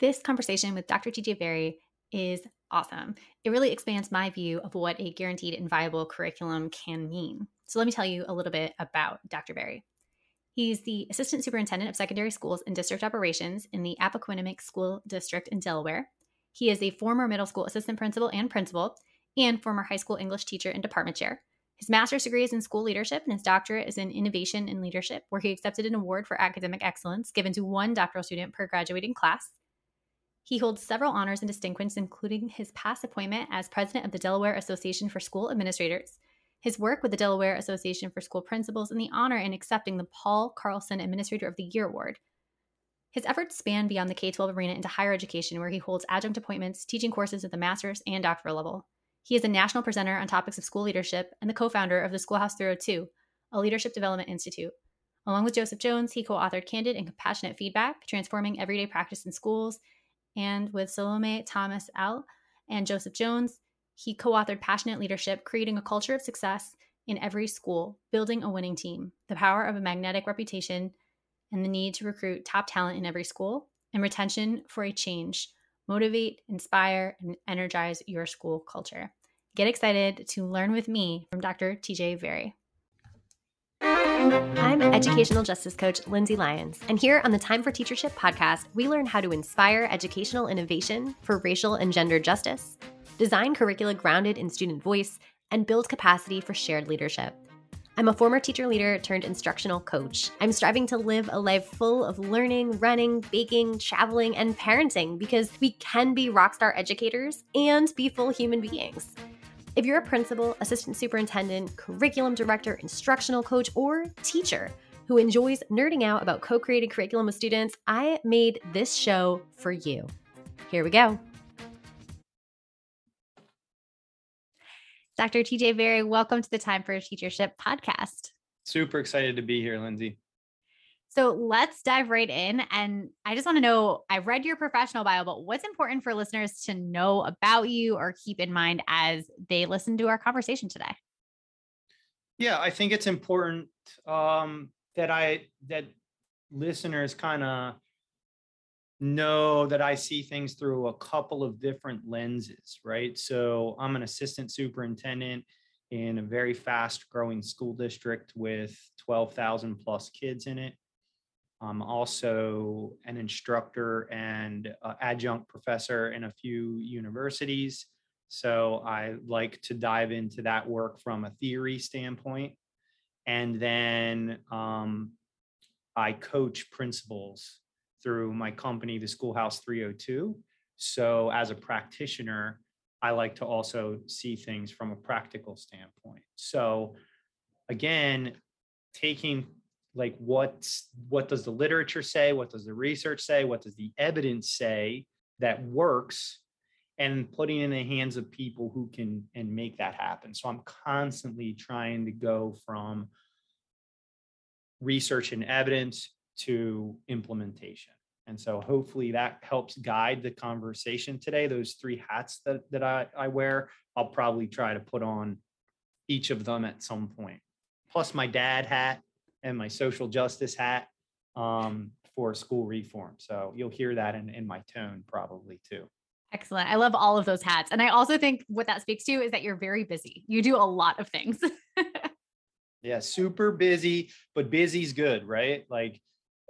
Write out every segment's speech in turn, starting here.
This conversation with Dr. TJ Berry is awesome. It really expands my view of what a guaranteed and viable curriculum can mean. So, let me tell you a little bit about Dr. Berry. He's the Assistant Superintendent of Secondary Schools and District Operations in the Appoquinimink School District in Delaware. He is a former middle school assistant principal and principal, and former high school English teacher and department chair. His master's degree is in school leadership, and his doctorate is in innovation and leadership, where he accepted an award for academic excellence given to one doctoral student per graduating class. He holds several honors and distinctions, including his past appointment as president of the Delaware Association for School Administrators, his work with the Delaware Association for School Principals, and the honor in accepting the Paul Carlson Administrator of the Year Award. His efforts span beyond the K 12 arena into higher education, where he holds adjunct appointments, teaching courses at the master's and doctoral level. He is a national presenter on topics of school leadership and the co founder of the Schoolhouse 302, a leadership development institute. Along with Joseph Jones, he co authored Candid and Compassionate Feedback Transforming Everyday Practice in Schools. And with Salome Thomas-EL. and Joseph Jones, he co authored Passionate Leadership Creating a Culture of Success in Every School, Building a Winning Team, The Power of a Magnetic Reputation, and the Need to Recruit Top Talent in Every School, and Retention for a Change Motivate, Inspire, and Energize Your School Culture. Get excited to learn with me from Dr. TJ Berry. I'm educational justice coach Lindsay Lyons, and here on the Time for Teachership podcast, we learn how to inspire educational innovation for racial and gender justice, design curricula grounded in student voice, and build capacity for shared leadership. I'm a former teacher leader turned instructional coach. I'm striving to live a life full of learning, running, baking, traveling, and parenting because we can be rockstar educators and be full human beings. If you're a principal, assistant superintendent, curriculum director, instructional coach, or teacher who enjoys nerding out about co created curriculum with students, I made this show for you. Here we go. Dr. TJ Berry, welcome to the Time for Teachership podcast. Super excited to be here, Lindsay. So let's dive right in. And I just want to know—I've read your professional bio, but what's important for listeners to know about you or keep in mind as they listen to our conversation today? Yeah, I think it's important um, that I that listeners kind of know that I see things through a couple of different lenses, right? So I'm an assistant superintendent in a very fast growing school district with 12,000 plus kids in it. I'm also an instructor and uh, adjunct professor in a few universities. So I like to dive into that work from a theory standpoint. And then um, I coach principals through my company, the Schoolhouse 302. So as a practitioner, I like to also see things from a practical standpoint. So again, taking like what's what does the literature say? What does the research say? What does the evidence say that works? And putting in the hands of people who can and make that happen. So i'm constantly trying to go from research and evidence to implementation. And so hopefully that helps guide the conversation today. Those three hats that, that I, I wear i'll probably try to put on each of them at some point. Plus my dad hat and my social justice hat um, for school reform. So you'll hear that in, in my tone probably too. Excellent. I love all of those hats. And I also think what that speaks to is that you're very busy. You do a lot of things. yeah, super busy, but busy's good, right? Like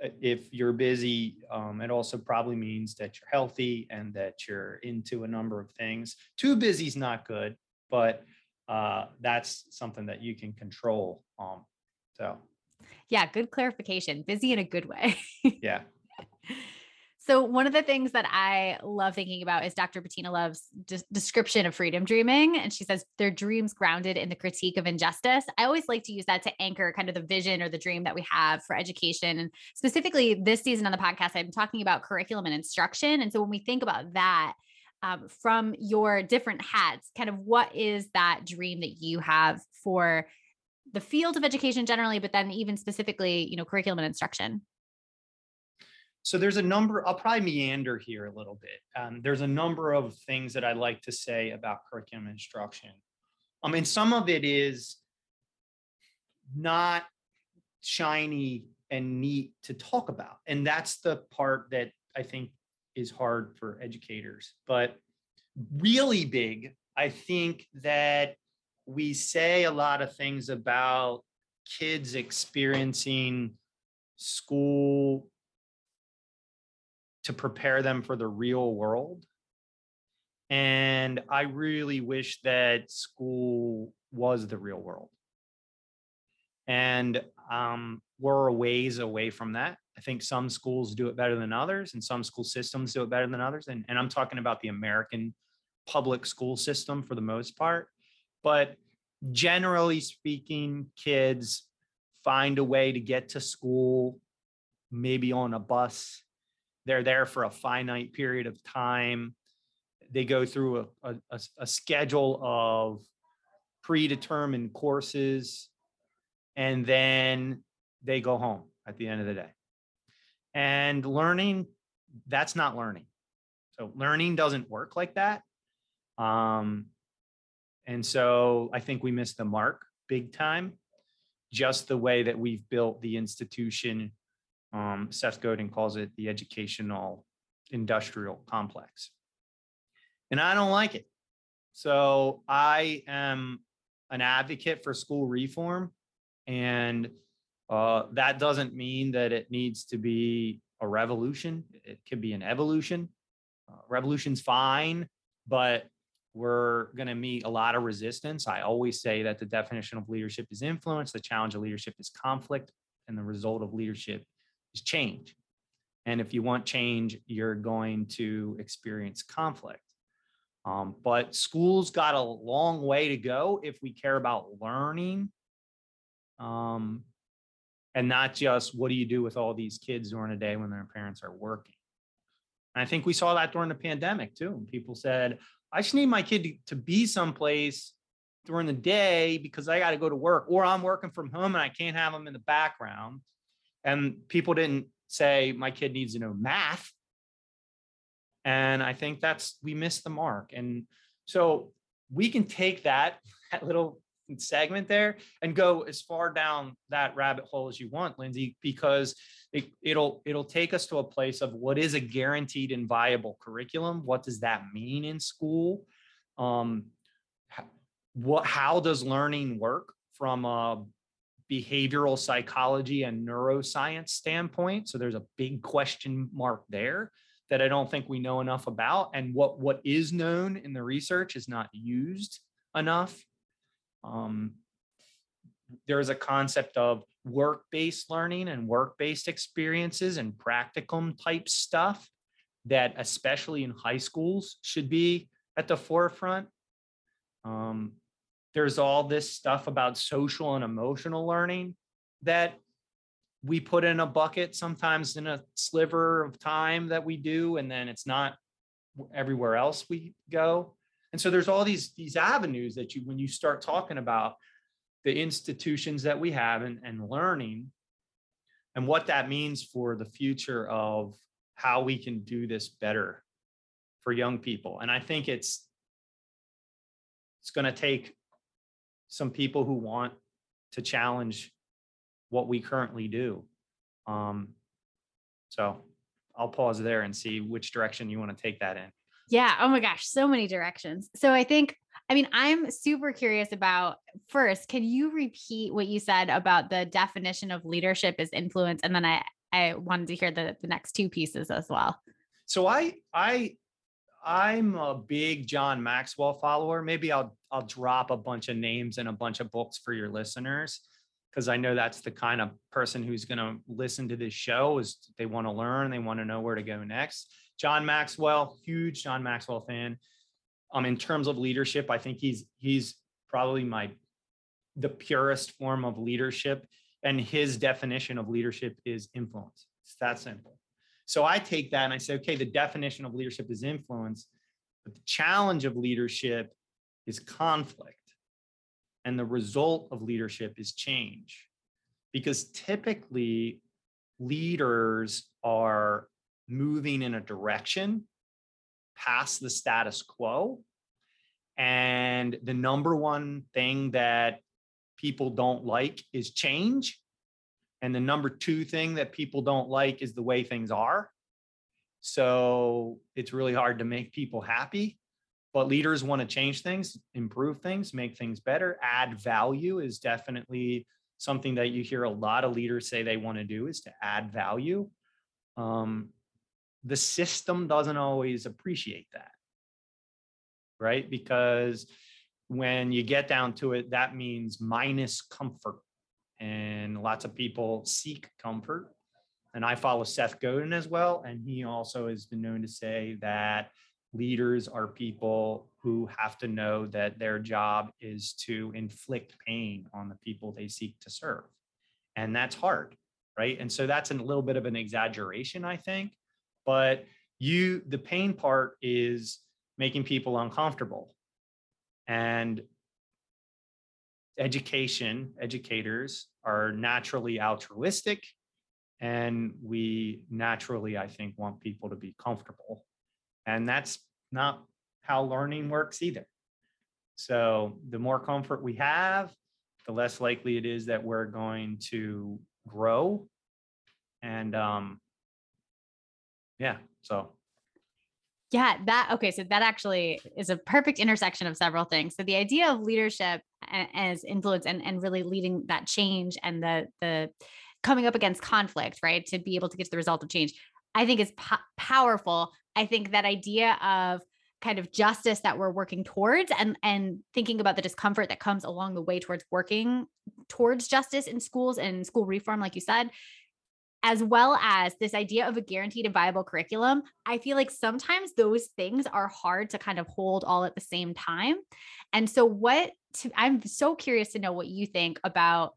uh, if you're busy, um, it also probably means that you're healthy and that you're into a number of things. Too busy's not good, but uh, that's something that you can control. Um, so yeah, good clarification. Busy in a good way. yeah. So, one of the things that I love thinking about is Dr. Bettina Love's de- description of freedom dreaming. And she says their dreams grounded in the critique of injustice. I always like to use that to anchor kind of the vision or the dream that we have for education. And specifically this season on the podcast, I'm talking about curriculum and instruction. And so, when we think about that, um, from your different hats, kind of what is that dream that you have for the field of education generally, but then even specifically, you know, curriculum and instruction? So there's a number, I'll probably meander here a little bit. Um, there's a number of things that I like to say about curriculum instruction. I mean, some of it is not shiny and neat to talk about. And that's the part that I think is hard for educators. But really big, I think that we say a lot of things about kids experiencing school to prepare them for the real world. And I really wish that school was the real world. And um, we're a ways away from that. I think some schools do it better than others, and some school systems do it better than others. And, and I'm talking about the American public school system for the most part. But generally speaking, kids find a way to get to school, maybe on a bus. They're there for a finite period of time. They go through a, a, a schedule of predetermined courses, and then they go home at the end of the day. And learning, that's not learning. So learning doesn't work like that. Um, and so I think we missed the mark big time, just the way that we've built the institution. Um, Seth Godin calls it the educational industrial complex. And I don't like it. So I am an advocate for school reform. And uh, that doesn't mean that it needs to be a revolution. It could be an evolution. Uh, revolution's fine, but we're going to meet a lot of resistance. I always say that the definition of leadership is influence, the challenge of leadership is conflict, and the result of leadership is change. And if you want change, you're going to experience conflict. Um, but schools got a long way to go if we care about learning um, and not just what do you do with all these kids during a day when their parents are working. And I think we saw that during the pandemic too. People said, I just need my kid to, to be someplace during the day because I got to go to work or I'm working from home and I can't have them in the background. And people didn't say my kid needs to know math. And I think that's we missed the mark. And so we can take that, that little segment there and go as far down that rabbit hole as you want, Lindsay, because it, it'll it'll take us to a place of what is a guaranteed and viable curriculum. What does that mean in school? Um, what how does learning work from a behavioral psychology and neuroscience standpoint? So there's a big question mark there that I don't think we know enough about, and what what is known in the research is not used enough. Um, there is a concept of work-based learning and work-based experiences and practicum type stuff that especially in high schools should be at the forefront. Um, there's all this stuff about social and emotional learning that we put in a bucket sometimes in a sliver of time that we do and then it's not everywhere else we go and so there's all these these avenues that you when you start talking about the institutions that we have and, and learning and what that means for the future of how we can do this better for young people. And i think it's it's going to take some people who want to challenge what we currently do. Um, so i'll pause there and see which direction you want to take that in yeah oh my gosh so many directions so i think I mean, I'm super curious about first, can you repeat what you said about the definition of leadership is influence? And then I, I wanted to hear the, the next two pieces as well. So I I I'm a big John Maxwell follower. Maybe I'll I'll drop a bunch of names and a bunch of books for your listeners because I know that's the kind of person who's going to listen to this show is they want to learn, they want to know where to go next. John Maxwell, huge John Maxwell fan um, in terms of leadership, I think he's he's probably my the purest form of leadership, and his definition of leadership is influence. It's that simple. So I take that and I say, okay, the definition of leadership is influence, but the challenge of leadership is conflict, and the result of leadership is change, because typically leaders are moving in a direction past the status quo. And the number one thing that people don't like is change. And the number two thing that people don't like is the way things are. So it's really hard to make people happy. But leaders want to change things, improve things, make things better, add value is definitely something that you hear a lot of leaders say they want to do is to add value. Um, the system doesn't always appreciate that, right? Because when you get down to it, that means minus comfort. And lots of people seek comfort. And I follow Seth Godin as well. And he also has been known to say that leaders are people who have to know that their job is to inflict pain on the people they seek to serve. And that's hard, right? And so that's a little bit of an exaggeration, I think. But you, the pain part is making people uncomfortable. And education, educators are naturally altruistic. And we naturally, I think, want people to be comfortable and that's not how learning works either. So the more comfort we have, the less likely it is that we're going to grow. And um, yeah, so. Yeah, that okay. So that actually is a perfect intersection of several things. So the idea of leadership as influence and, and really leading that change and the the coming up against conflict, right? To be able to get to the result of change, I think is po- powerful. I think that idea of kind of justice that we're working towards and and thinking about the discomfort that comes along the way towards working towards justice in schools and school reform like you said as well as this idea of a guaranteed and viable curriculum i feel like sometimes those things are hard to kind of hold all at the same time and so what to, i'm so curious to know what you think about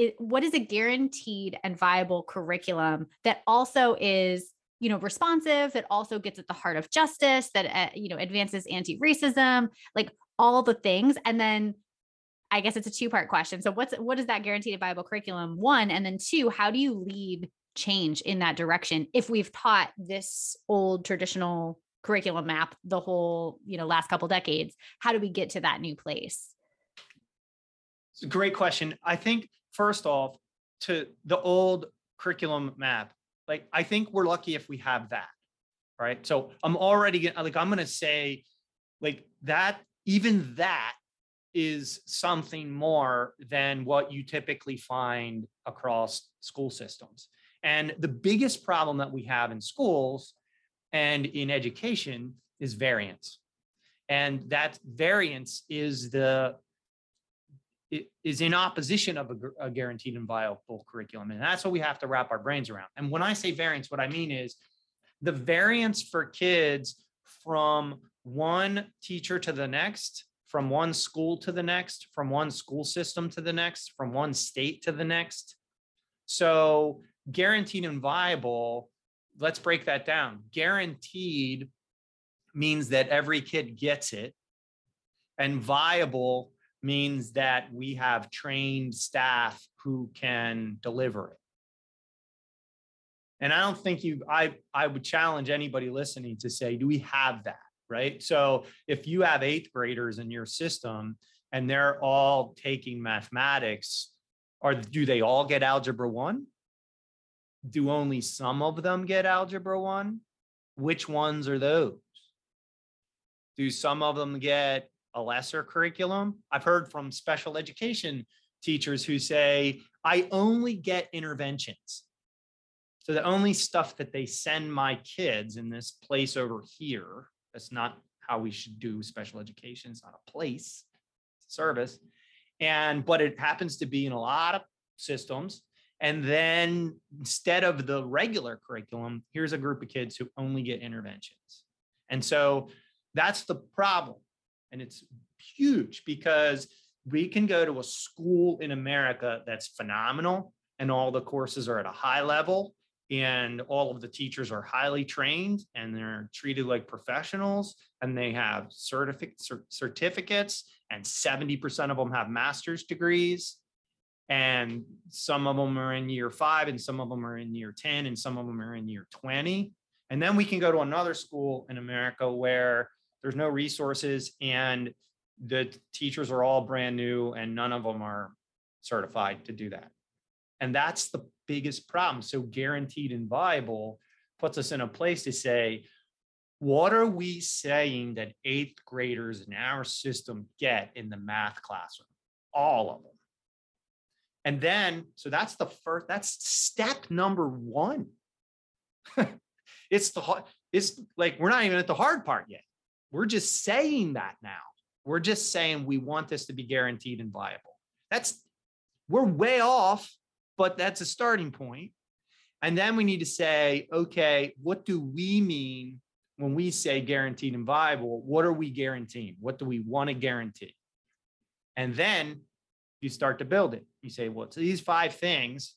it, what is a guaranteed and viable curriculum that also is you know responsive that also gets at the heart of justice that uh, you know advances anti-racism like all the things? And then i guess it's a two part question. So what's what is that guaranteed and viable curriculum? One and then two how do you lead change in that direction if we've taught this old traditional curriculum map the whole you know last couple decades? How do we get to that new place? Great question. I think first off, to the old curriculum map, like I think we're lucky if we have that. Right. So I'm already like, I'm to say like that, even that is something more than what you typically find across school systems. And the biggest problem that we have in schools and in education is variance. And that variance is the is in opposition of a, a, guaranteed and viable curriculum. And that's what we have to wrap our brains around. And when I say variance, what I mean is the variance for kids from one teacher to the next, from one school to the next, from one school system to the next, from one state to the next. So, guaranteed and viable, let's break that down. Guaranteed means that every kid gets it, and viable means that we have trained staff who can deliver it. And I don't think you, I, I would challenge anybody listening to say, do we have that? Right. So if you have eighth graders in your system and they're all taking mathematics, or do they all get algebra one? Do only some of them get algebra one? Which ones are those? Do some of them get a lesser curriculum. I've heard from special education teachers who say, I only get interventions. So the only stuff that they send my kids in this place over here, that's not how we should do special education. It's not a place, it's a service. And but it happens to be in a lot of systems. And then instead of the regular curriculum, here's a group of kids who only get interventions. And so that's the problem and it's huge because we can go to a school in America that's phenomenal and all the courses are at a high level and all of the teachers are highly trained and they're treated like professionals and they have certific- certificates and 70% of them have master's degrees. And some of them are in year 5 and some of them are in year 10 and some of them are in year 20 and then we can go to another school in America where there's no resources and the teachers are all brand new and none of them are certified to do that and that's the biggest problem so guaranteed and viable puts us in a place to say, what are we saying that eighth graders in our system get in the math classroom? All of them. And then, so that's the first, that's step number one. it's the, it's like, we're not even at the hard part yet. We're just saying that now. We're just saying we want this to be guaranteed and viable. That's, we're way off, but that's a starting point. And then we need to say, okay, what do we mean when we say guaranteed and viable? What are we guaranteeing? What do we want to guarantee? And then you start to build it. You say, well, it's these five things,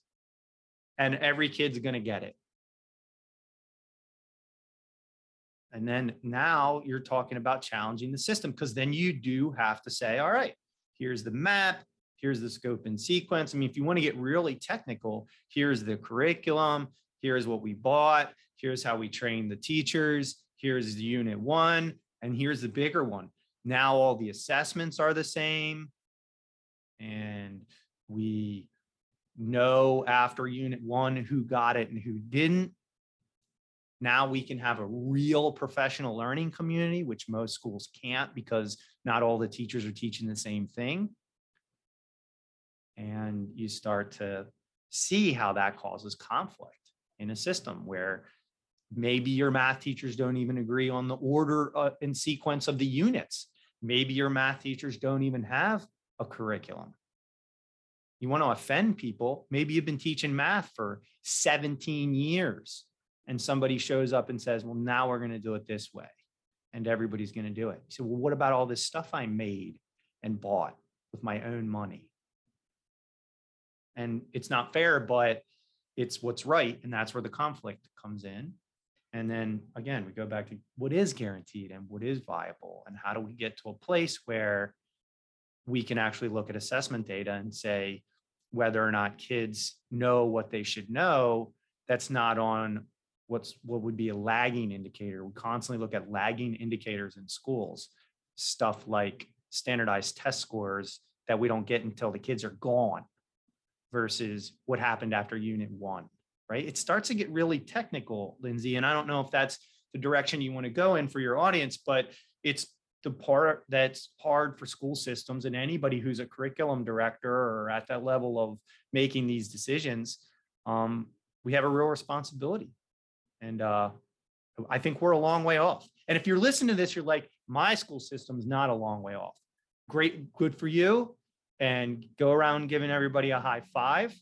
and every kid's going to get it. And then now you're talking about challenging the system because then you do have to say, all right, here's the map, here's the scope and sequence. I mean, if you want to get really technical, here's the curriculum, here's what we bought, here's how we train the teachers, here's the unit one, and here's the bigger one. Now all the assessments are the same. And we know after unit one who got it and who didn't. Now we can have a real professional learning community, which most schools can't because not all the teachers are teaching the same thing. And you start to see how that causes conflict in a system where maybe your math teachers don't even agree on the order uh, and sequence of the units. Maybe your math teachers don't even have a curriculum. You want to offend people. Maybe you've been teaching math for 17 years and somebody shows up and says, Well, now we're going to do it this way. And everybody's going to do it. You say, Well, what about all this stuff I made and bought with my own money? And it's not fair, but it's what's right. And that's where the conflict comes in. And then again, we go back to what is guaranteed and what is viable, and how do we get to a place where we can actually look at assessment data and say whether or not kids know what they should know. That's not on what's what would be a lagging indicator. We constantly look at lagging indicators in schools, stuff like standardized test scores that we don't get until the kids are gone versus what happened after unit one, right? It starts to get really technical, Lindsay. And I don't know if that's the direction you want to go in for your audience, but it's the part that's hard for school systems and anybody who's a curriculum director or at that level of making these decisions. Um, we have a real responsibility. And uh, I think we're a long way off. And if you're listening to this, you're like, my school system's not a long way off. Great, good for you. And go around giving everybody a high five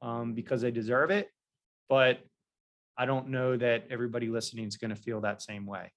um, because they deserve it. But I don't know that everybody listening is going to feel that same way.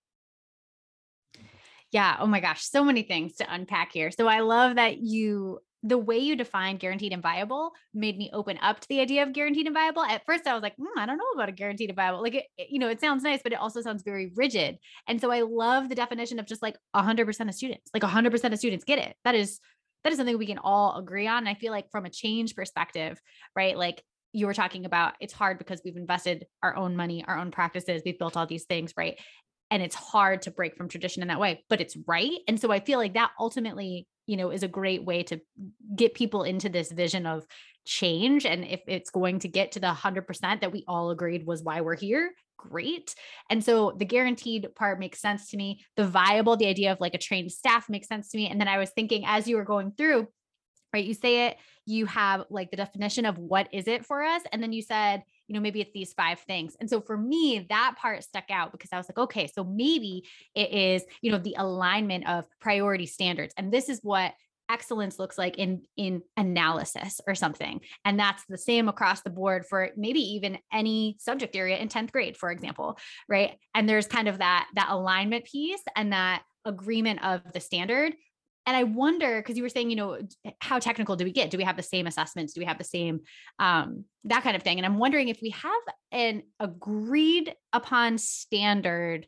Yeah. Oh my gosh. So many things to unpack here. So I love that you, the way you define guaranteed and viable made me open up to the idea of guaranteed and viable. At first, I was like, mm, I don't know about a guaranteed and viable. Like, it, you know, it sounds nice, but it also sounds very rigid. And so I love the definition of just like 100% of students, like 100% of students get it. That is, that is something we can all agree on. And I feel like from a change perspective, right? Like you were talking about, it's hard because we've invested our own money, our own practices, we've built all these things, right? and it's hard to break from tradition in that way but it's right and so i feel like that ultimately you know is a great way to get people into this vision of change and if it's going to get to the 100% that we all agreed was why we're here great. And so the guaranteed part makes sense to me. The viable the idea of like a trained staff makes sense to me. And then i was thinking as you were going through right you say it you have like the definition of what is it for us? And then you said you know, maybe it's these five things. And so for me, that part stuck out because I was like, okay, so maybe it is, you know, the alignment of priority standards. And this is what excellence looks like in in analysis or something and that's the same across the board for maybe even any subject area in 10th grade for example right and there's kind of that that alignment piece and that agreement of the standard and I wonder because you were saying, you know, how technical do we get? Do we have the same assessments? Do we have the same um, that kind of thing? And I'm wondering if we have an agreed upon standard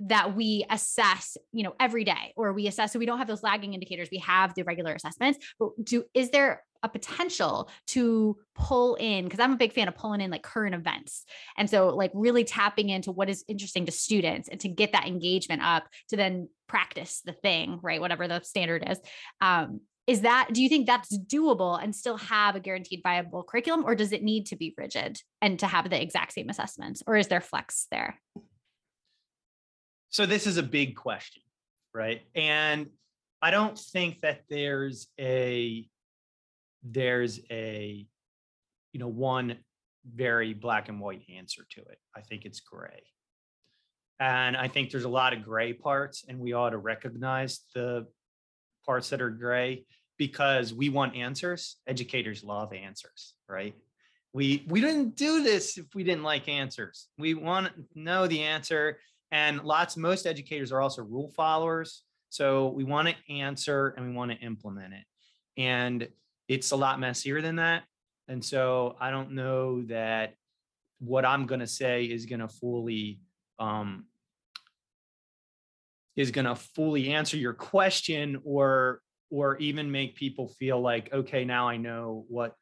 that we assess you know every day or we assess so we don't have those lagging indicators we have the regular assessments but do is there a potential to pull in because I'm a big fan of pulling in like current events. And so like really tapping into what is interesting to students and to get that engagement up to then practice the thing, right? Whatever the standard is. Um, is that do you think that's doable and still have a guaranteed viable curriculum or does it need to be rigid and to have the exact same assessments or is there flex there so this is a big question right and i don't think that there's a there's a you know one very black and white answer to it i think it's gray and i think there's a lot of gray parts and we ought to recognize the parts that are gray because we want answers. Educators love answers, right? We we didn't do this if we didn't like answers. We want to know the answer. And lots, most educators are also rule followers. So we want to answer and we want to implement it. And it's a lot messier than that. And so I don't know that what I'm going to say is going to fully um, is going to fully answer your question or or even make people feel like okay now i know what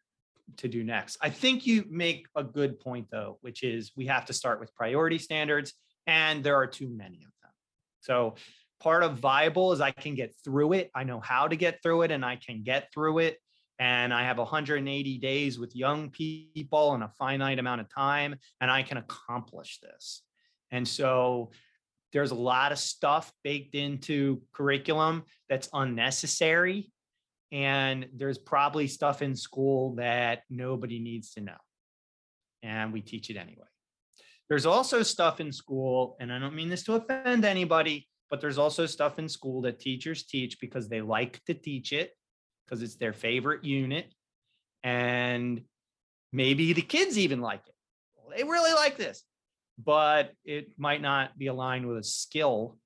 to do next i think you make a good point though which is we have to start with priority standards and there are too many of them so part of viable is i can get through it i know how to get through it and i can get through it and i have 180 days with young people and a finite amount of time and i can accomplish this and so there's a lot of stuff baked into curriculum that's unnecessary. And there's probably stuff in school that nobody needs to know. And we teach it anyway. There's also stuff in school, and I don't mean this to offend anybody, but there's also stuff in school that teachers teach because they like to teach it, because it's their favorite unit. And maybe the kids even like it. They really like this but it might not be aligned with a skill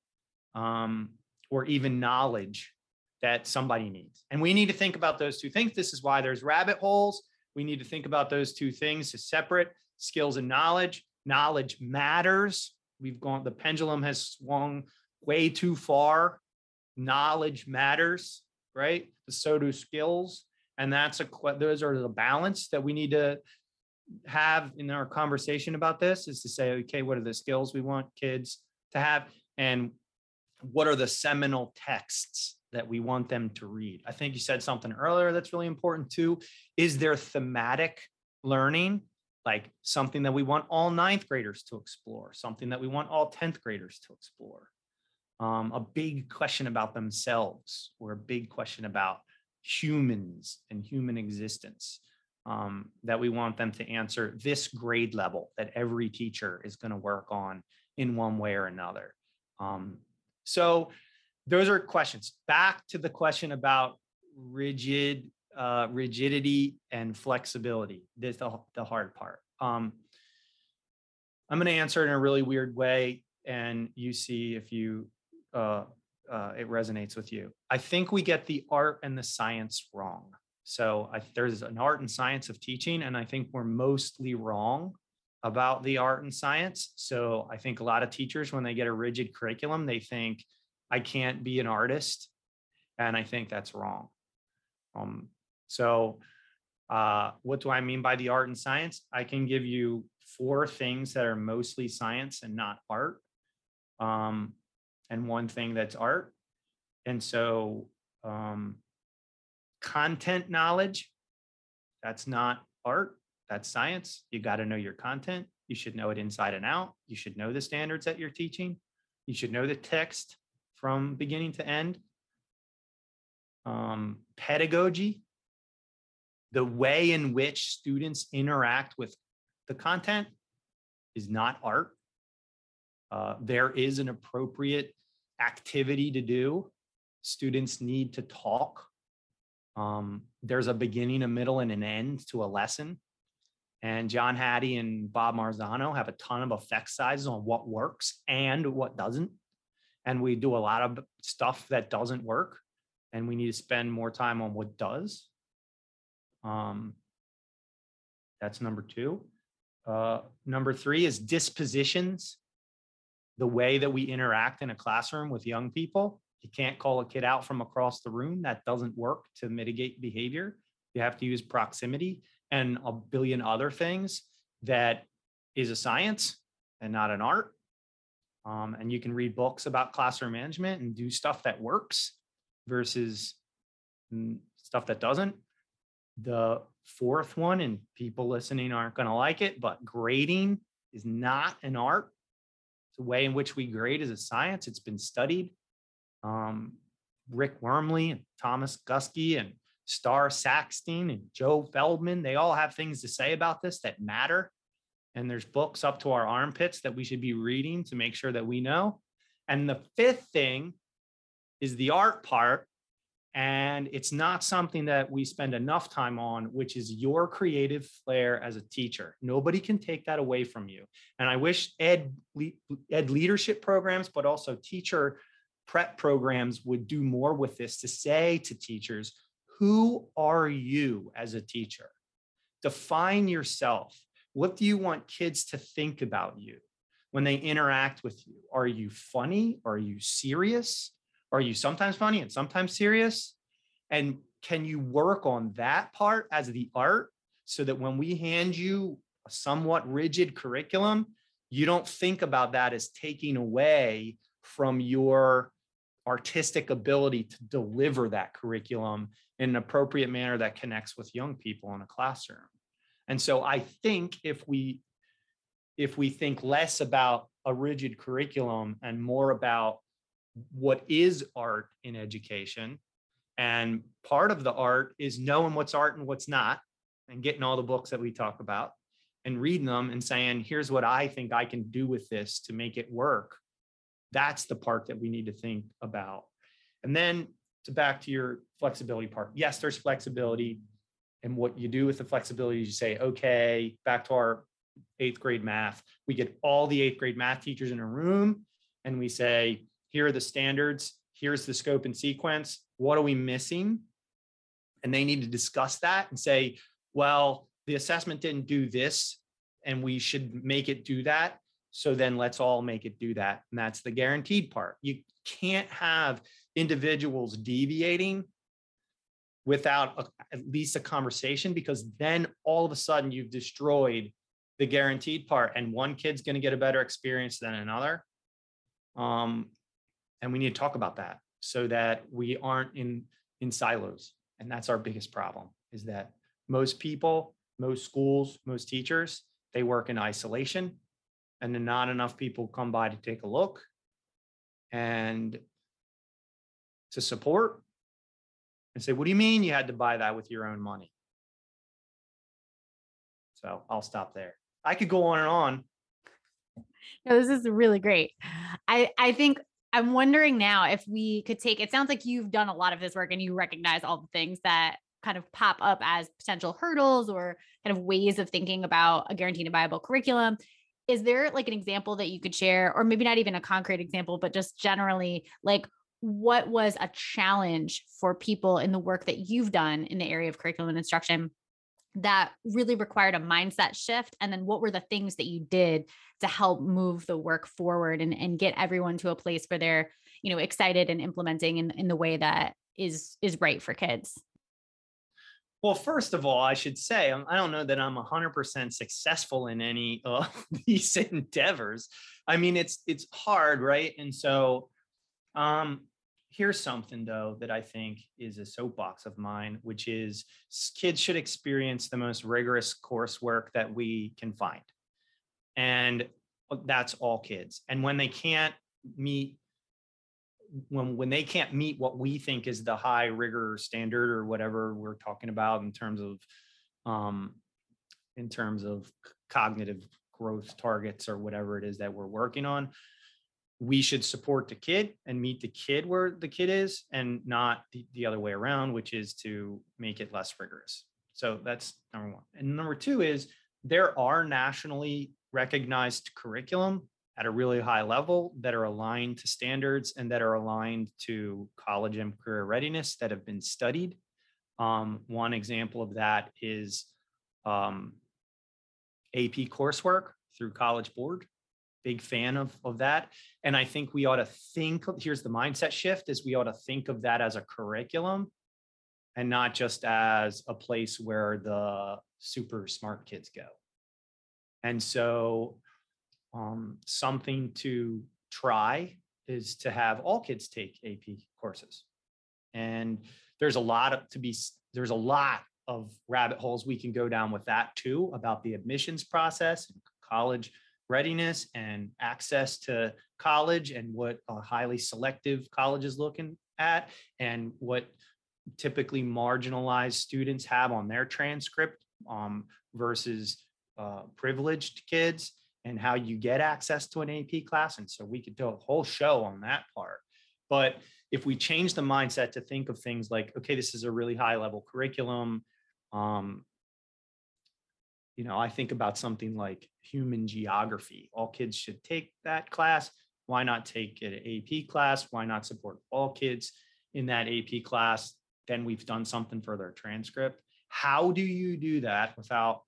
um, or even knowledge that somebody needs. And we need to think about those two things. This is why there's rabbit holes. We need to think about those two things as separate skills and knowledge. Knowledge matters. We've gone, the pendulum has swung way too far. Knowledge matters, right? So do skills. And that's a, those are the balance that we need to have in our conversation about this is to say, okay, what are the skills we want kids to have? And what are the seminal texts that we want them to read? I think you said something earlier that's really important too. Is there thematic learning? Like something that we want all ninth graders to explore, something that we want all 10th graders to explore. Um, a big question about themselves, or a big question about humans and human existence um, that we want them to answer this grade level that every teacher is going to work on in one way or another. Um, so those are questions. Back to the question about rigid uh, rigidity and flexibility. This the, the hard part. Um, I'm going to answer in a really weird way, and you see if you uh, uh, it resonates with you. I think we get the art and the science wrong. So I, there's an art and science of teaching, and I think we're mostly wrong about the art and science. So I think a lot of teachers, when they get a rigid curriculum, they think I can't be an artist, and I think that's wrong. Um, so uh, what do I mean by the art and science? I can give you four things that are mostly science and not art, um, and one thing that's art. And so um, content knowledge. That's not art, that's science. You got to know your content. You should know it inside and out. You should know the standards that you're teaching. You should know the text from beginning to end. Um, pedagogy, the way in which students interact with the content is not art. Uh, there is an appropriate activity to do. Students need to talk um, there's a beginning, a middle, and an end to a lesson. And John Hattie and Bob Marzano have a ton of effect sizes on what works and what doesn't. And we do a lot of stuff that doesn't work. And we need to spend more time on what does. Um, that's number two. Uh, number three is dispositions, the way that we interact in a classroom with young people. You can't call a kid out from across the room. That doesn't work to mitigate behavior. You have to use proximity and a billion other things that is a science and not an art. Um, and you can read books about classroom management and do stuff that works versus stuff that doesn't. The fourth one, and people listening aren't going to like it, but grading is not an art. A way in which we grade is a science. It's been studied. Um, Rick Wormeli and Thomas Guskey and Starr Sackstein and Joe Feldman, they all have things to say about this that matter. And there's books up to our armpits that we should be reading to make sure that we know. And the fifth thing is the art part. And it's not something that we spend enough time on, which is your creative flair as a teacher. Nobody can take that away from you. And I wish ed, ed leadership programs, but also teacher prep programs would do more with this to say to teachers, who are you as a teacher? Define yourself. What do you want kids to think about you when they interact with you? Are you funny? Are you serious? Are you sometimes funny and sometimes serious? And can you work on that part as the art so that when we hand you a somewhat rigid curriculum, you don't think about that as taking away from your artistic ability to deliver that curriculum in an appropriate manner that connects with young people in a classroom. And so I think if we if we think less about a rigid curriculum and more about what is art in education and part of the art is knowing what's art and what's not and getting all the books that we talk about and reading them and saying here's what i think i can do with this to make it work that's the part that we need to think about. And then to back to your flexibility part. Yes, there's flexibility. And what you do with the flexibility is you say, okay, back to our eighth grade math. We get all the eighth grade math teachers in a room and we say, here are the standards. Here's the scope and sequence. What are we missing? And they need to discuss that and say, well, the assessment didn't do this and we should make it do that. So then let's all make it do that. And that's the guaranteed part. You can't have individuals deviating without a, at least a conversation because then all of a sudden you've destroyed the guaranteed part and one kid's going to get a better experience than another um, and we need to talk about that so that we aren't in in silos and that's our biggest problem is that most people most schools most teachers they work in isolation and then not enough people come by to take a look and to support and say, What do you mean you had to buy that with your own money? So I'll stop there. I could go on and on. No, this is really great. I, I think I'm wondering now if we could take it sounds like you've done a lot of this work and you recognize all the things that kind of pop up as potential hurdles or kind of ways of thinking about a guaranteed and viable curriculum. Is there like an example that you could share or maybe not even a concrete example but just generally like what was a challenge for people in the work that you've done in the area of curriculum and instruction that really required a mindset shift and then what were the things that you did to help move the work forward and, and get everyone to a place where they're you know excited and implementing in, in the way that is is right for kids well, first of all, I should say um, I don't know that I'm 100% successful in any of these endeavors. I mean, it's it's hard, right? And so, um, here's something though that I think is a soapbox of mine, which is kids should experience the most rigorous coursework that we can find, and uh, that's all kids. And when they can't meet when when they can't meet what we think is the high rigor standard or whatever we're talking about in terms of um in terms of cognitive growth targets or whatever it is that we're working on we should support the kid and meet the kid where the kid is and not the, the other way around which is to make it less rigorous so that's number one and number two is there are nationally recognized curriculum at a really high level that are aligned to standards and that are aligned to college and career readiness that have been studied. Um, one example of that is um, AP coursework through College Board. Big fan of, of that. And I think we ought to think, here's the mindset shift, is we ought to think of that as a curriculum and not just as a place where the super smart kids go. And so um, something to try is to have all kids take AP courses And there's a lot of, to be, there's a lot of rabbit holes we can go down with that too about the admissions process and college readiness and access to college and what a highly selective college is looking at and what typically marginalized students have on their transcript um, versus uh, privileged kids and how you get access to an AP class. And so we could do a whole show on that part. But if we change the mindset to think of things like, okay, this is a really high level curriculum. Um, you know, I think about something like human geography. All kids should take that class. Why not take an AP class? Why not support all kids in that AP class? Then we've done something for their transcript. How do you do that without,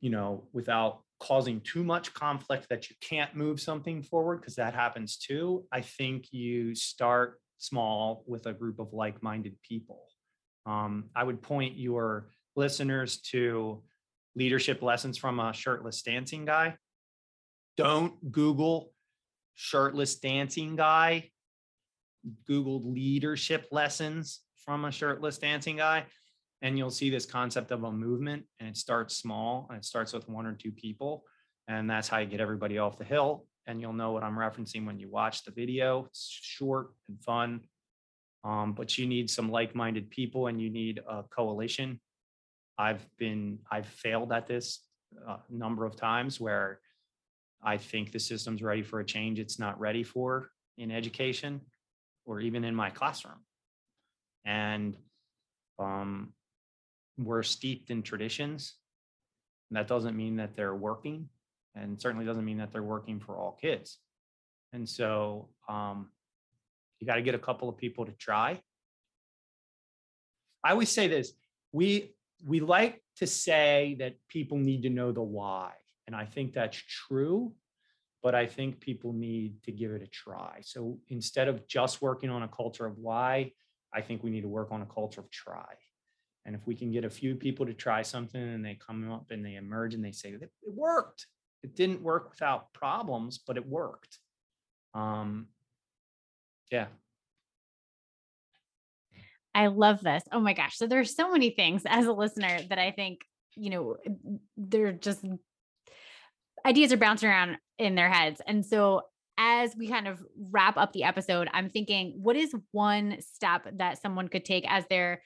you know, without causing too much conflict that you can't move something forward? Because that happens too. I think you start small with a group of like minded people. Um, I would point your listeners to leadership lessons from a shirtless dancing guy. Don't Google shirtless dancing guy. Google leadership lessons from a shirtless dancing guy. And you'll see this concept of a movement, and it starts small and it starts with one or two people. And that's how you get everybody off the hill. And you'll know what I'm referencing when you watch the video. It's short and fun. Um, but you need some like minded people and you need a coalition I've been, I've failed at this a uh, number of times where I think the system's ready for a change it's not ready for in education or even in my classroom. And um, we're steeped in traditions. And that doesn't mean that they're working, and certainly doesn't mean that they're working for all kids. And so um, you got to get a couple of people to try. I always say this we we like to say that people need to know the why. And I think that's true, but I think people need to give it a try. So instead of just working on a culture of why, I think we need to work on a culture of try. And if we can get a few people to try something and they come up and they emerge and they say, it worked. It didn't work without problems, but it worked. Um, yeah, I love this. Oh my gosh. So there's so many things as a listener that I think, you know, eh, they're just ideas are bouncing around in their heads. And so as we kind of wrap up the episode, I'm thinking, what is one step that someone could take as they're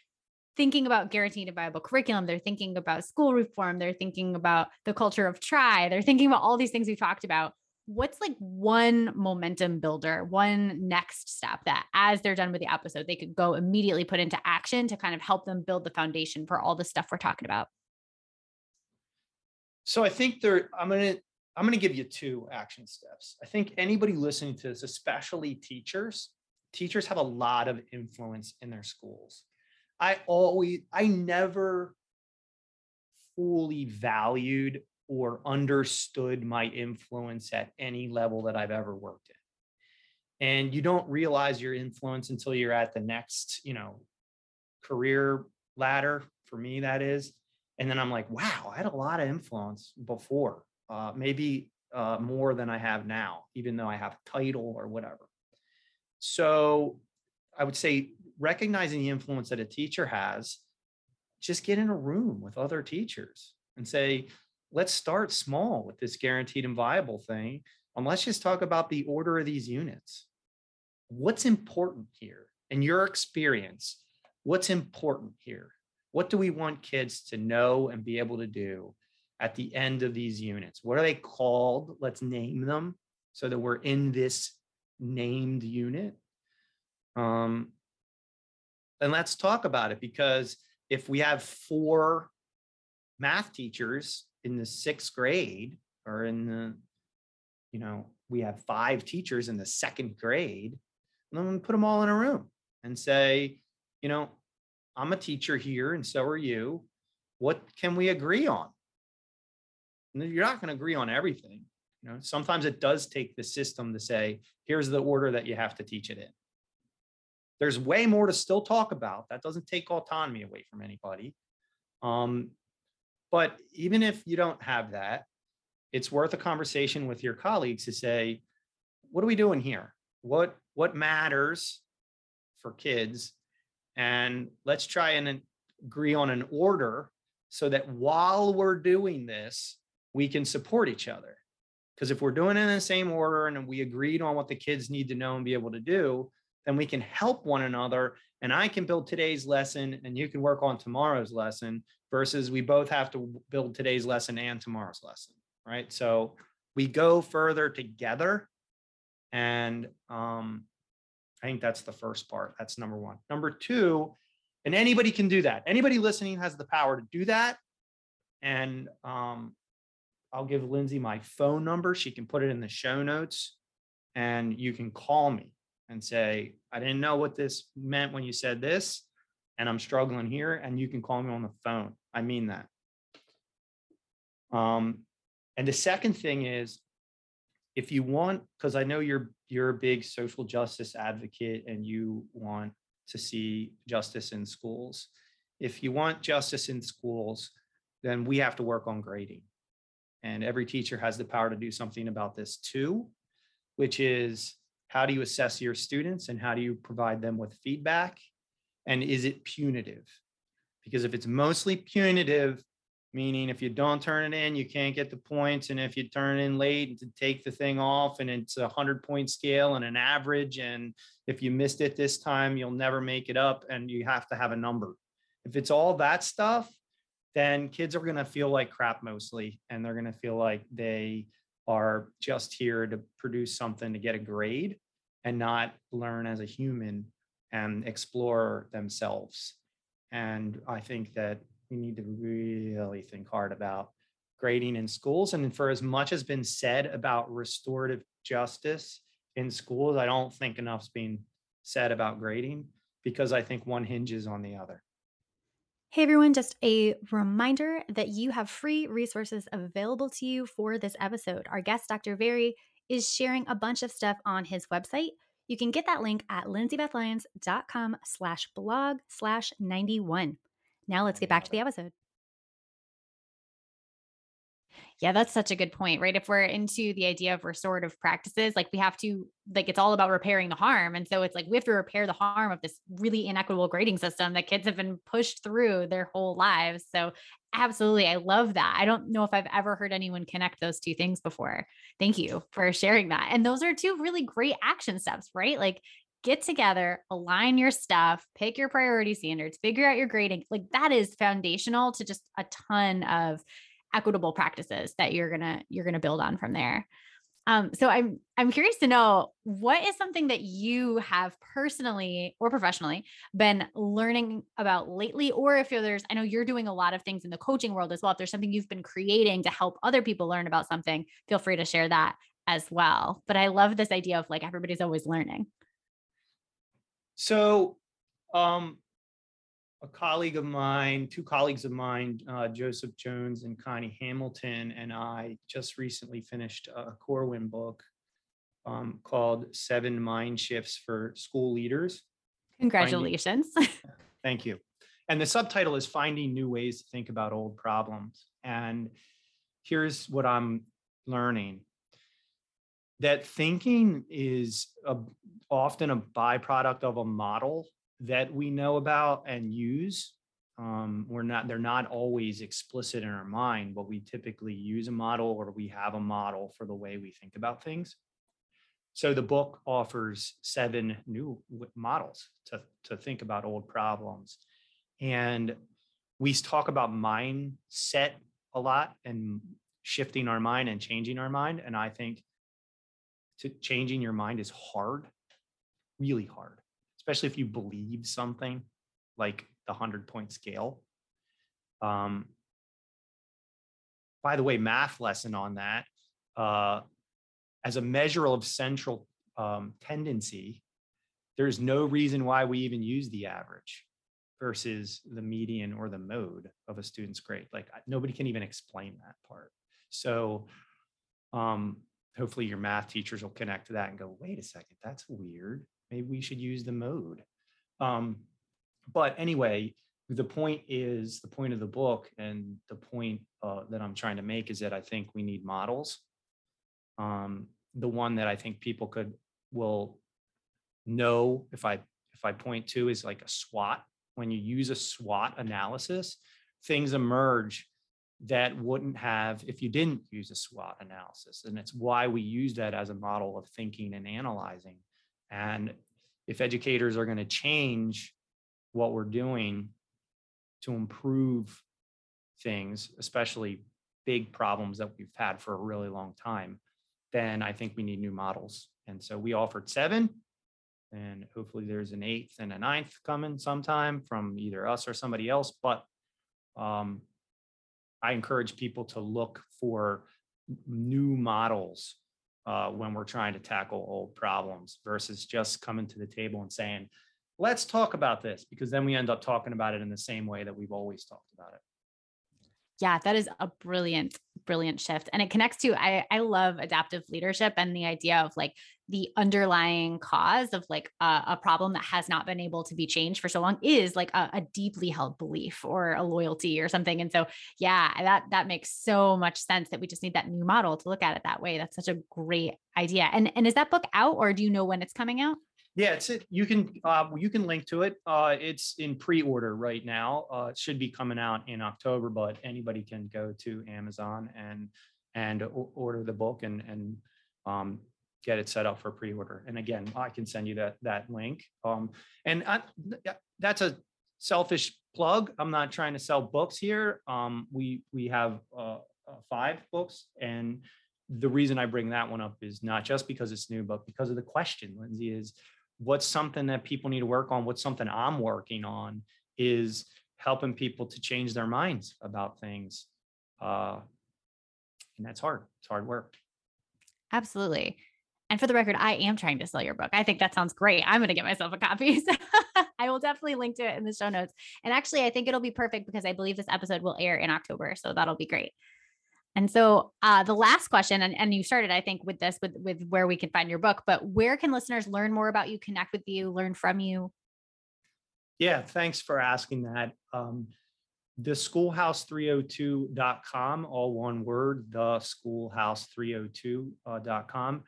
thinking about guaranteed a viable curriculum? They're thinking about school reform. They're thinking about the culture of try. They're thinking about all these things we've talked about what's like one momentum builder, one next step that as they're done with the episode, they could go immediately put into action to kind of help them build the foundation for all the stuff we're talking about? So I think there, I'm going to, I'm going to give you two action steps. I think anybody listening to this, especially teachers, teachers have a lot of influence in their schools. I always, I never fully valued or understood my influence at any level that I've ever worked in. And you don't realize your influence until you're at the next, you know, career ladder. For me, that is. And then I'm like, wow, I had a lot of influence before, uh, maybe uh, more than I have now, even though I have title or whatever. So I would say recognizing the influence that a teacher has, just get in a room with other teachers and say, let's start small with this guaranteed and viable thing. And let's just talk about the order of these units. What's important here in your experience? What's important here? What do we want kids to know and be able to do at the end of these units? What are they called? Let's name them so that we're in this named unit. Um, and let's talk about it because if we have four math teachers in the sixth grade or in the, you know, we have five teachers in the second grade, and then we put them all in a room and say, you know, I'm a teacher here and so are you. What can we agree on? And you're not going to agree on everything. You know, sometimes it does take the system to say, here's the order that you have to teach it in. There's way more to still talk about. That doesn't take autonomy away from anybody. Um, but even if you don't have that, it's worth a conversation with your colleagues to say, what are we doing here? What what matters for kids and let's try and agree on an order so that while we're doing this, we can support each other. Because if we're doing it in the same order and we agreed on what the kids need to know and be able to do, then we can help one another. And I can build today's lesson and you can work on tomorrow's lesson versus we both have to build today's lesson and tomorrow's lesson. Right. So we go further together. And um, I think that's the first part. That's number one. Number two, and anybody can do that. Anybody listening has the power to do that. And um, I'll give Lindsay my phone number. She can put it in the show notes and you can call me and say, I didn't know what this meant when you said this, and I'm struggling here. And you can call me on the phone. I mean that. Um, and the second thing is if you want, because I know you're you're a big social justice advocate and you want to see justice in schools. If you want justice in schools, then we have to work on grading. And every teacher has the power to do something about this too, which is how do you assess your students and how do you provide them with feedback? And is it punitive? Because if it's mostly punitive, meaning if you don't turn it in, you can't get the points. And if you turn in late and to take the thing off and it's a hundred point scale and an average. And if you missed it this time, you'll never make it up and you have to have a number. If it's all that stuff, then kids are going to feel like crap mostly. And they're going to feel like they are just here to produce something to get a grade and not learn as a human and explore themselves. And I think that we need to really think hard about grading in schools. And for as much has been said about restorative justice in schools, I don't think enough's being said about grading because I think one hinges on the other. Hey everyone, just a reminder that you have free resources available to you for this episode. Our guest, Dr. Vari, is sharing a bunch of stuff on his website. You can get that link at lindsaybethlyons.com slash blog slash 91. Now let's get back to the episode. Yeah, that's such a good point, right? If we're into the idea of restorative practices, like we have to, like, it's all about repairing the harm. And so it's like we have to repair the harm of this really inequitable grading system that kids have been pushed through their whole lives. So, absolutely, I love that. I don't know if I've ever heard anyone connect those two things before. Thank you for sharing that. And those are two really great action steps, right? Like, get together, align your stuff, pick your priority standards, figure out your grading. Like that is foundational to just a ton of equitable practices that you're gonna you're gonna build on from there. Um, so I'm I'm curious to know what is something that you have personally or professionally been learning about lately, or if there's I know you're doing a lot of things in the coaching world as well. If there's something you've been creating to help other people learn about something, feel free to share that as well. But I love this idea of like everybody's always learning. So um, a colleague of mine, two colleagues of mine, uh, Joseph Jones and Connie Hamilton, and I just recently finished a Corwin book um, called Seven Mind Shifts for School Leaders. Congratulations. Finding, thank you. And the subtitle is Finding New Ways to Think About Old Problems. And here's what I'm learning that thinking is a, often a byproduct of a model that we know about and use. Um, we're not, they're not always explicit in our mind, but we typically use a model or we have a model for the way we think about things. So the book offers seven new models to, to think about old problems. And we talk about mindset a lot and shifting our mind and changing our mind. And I think to changing your mind is hard, really hard especially if you believe something like the 100 point scale. Um, by the way, math lesson on that. Uh, as a measure of central um, tendency, there's no reason why we even use the average versus the median or the mode of a student's grade. Like nobody can even explain that part. So um, hopefully your math teachers will connect to that and go, wait a second, that's weird maybe we should use the mode. Um, but anyway, the point is the point of the book and the point uh, that I'm trying to make is that I think we need models. Um, the one that I think people could will know if I if I point to is like a SWOT. When you use a SWOT analysis, things emerge that wouldn't have if you didn't use a SWOT analysis. And it's why we use that as a model of thinking and analyzing. And if educators are going to change what we're doing to improve things, especially big problems that we've had for a really long time, then I think we need new models. And so we offered seven, and hopefully there's an eighth and a ninth coming sometime from either us or somebody else. But um, I encourage people to look for new models uh, when we're trying to tackle old problems versus just coming to the table and saying, let's talk about this, because then we end up talking about it in the same way that we've always talked about it. Yeah, that is a brilliant, brilliant shift. And it connects to I I love adaptive leadership and the idea of like the underlying cause of like a, a problem that has not been able to be changed for so long is like a, a, deeply held belief or a loyalty or something. And so yeah, that that makes so much sense that we just need that new model to look at it that way. That's such a great idea. And and is that book out or do you know when it's coming out? Yeah, it's it. You can uh, you can link to it. Uh, it's in pre-order right now. Uh, it should be coming out in October, but anybody can go to Amazon and and order the book and and um, get it set up for pre-order. And again, I can send you that that link. Um, and I, that's a selfish plug. I'm not trying to sell books here. Um, we we have uh, uh, five books, and the reason I bring that one up is not just because it's new, but because of the question, Lindsay, is what's something that people need to work on what's something i'm working on is helping people to change their minds about things uh, and that's hard it's hard work absolutely and for the record i am trying to sell your book. I think that sounds great. I'm going to get myself a copy. So i will definitely link to it in the show notes. And actually i think it'll be perfect because i believe this episode will air in october so that'll be great. And so uh, the last question, and, and you started, I think, with this, with with where we can find your book, but where can listeners learn more about you, connect with you, learn from you? Yeah, thanks for asking that. Um, the schoolhouse302.com, all one word, the schoolhouse302.com uh,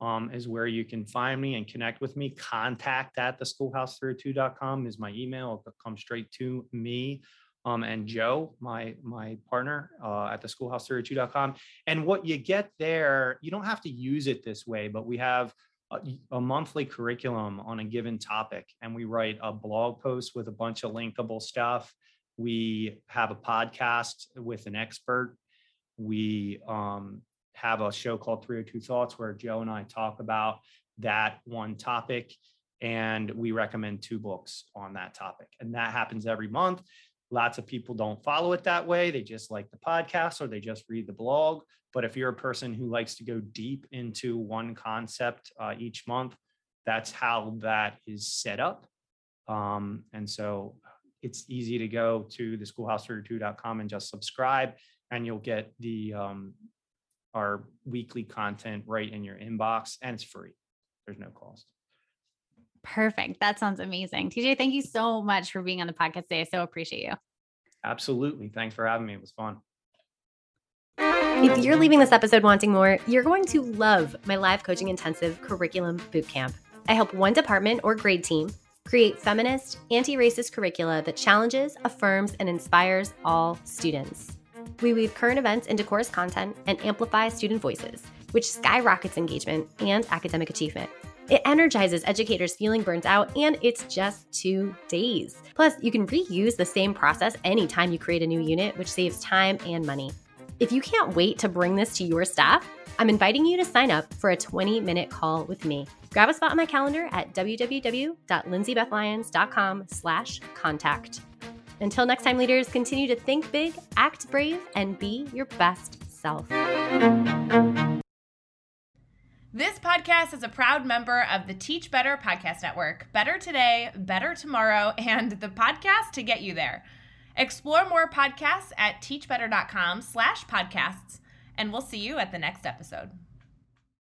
um, is where you can find me and connect with me. Contact at the schoolhouse302.com is my email. It'll come straight to me um, and Joe, my my partner uh, at the schoolhouse302.com. And what you get there, you don't have to use it this way, but we have a, a, monthly curriculum on a given topic, and we write a blog post with a bunch of linkable stuff. We have a podcast with an expert. We um, have a show called 302 Thoughts where Joe and I talk about that one topic and we recommend two books on that topic. And that happens every month. Lots of people don't follow it that way. They just like the podcast or they just read the blog. But if you're a person who likes to go deep into one concept uh, each month, that's how that is set up. Um, and so it's easy to go to the schoolhouse302.com and just subscribe, and you'll get the um, our weekly content right in your inbox, and it's free. There's no cost. Perfect. That sounds amazing. TJ, thank you so much for being on the podcast today. I so appreciate you. Absolutely. Thanks for having me. It was fun. If you're leaving this episode wanting more, you're going to love my live coaching intensive curriculum bootcamp. I help one department or grade team create feminist, anti racist curricula that challenges, affirms, and inspires all students. We weave current events into course content and amplify student voices, which skyrockets engagement and academic achievement. It energizes educators feeling burnt out, and it's just two days. Plus, you can reuse the same process anytime you create a new unit, which saves time and money. If you can't wait to bring this to your staff, I'm inviting you to sign up for a 20 minute call with me. Grab a spot on my calendar at www.lindsaybethlyons.com slash contact. Until next time, leaders, continue to think big, act brave, and be your best self. This podcast is a proud member of the Teach Better Podcast Network. Better today, better tomorrow, and the podcast to get you there. Explore more podcasts at teachbetter.com slash podcasts, and we'll see you at the next episode.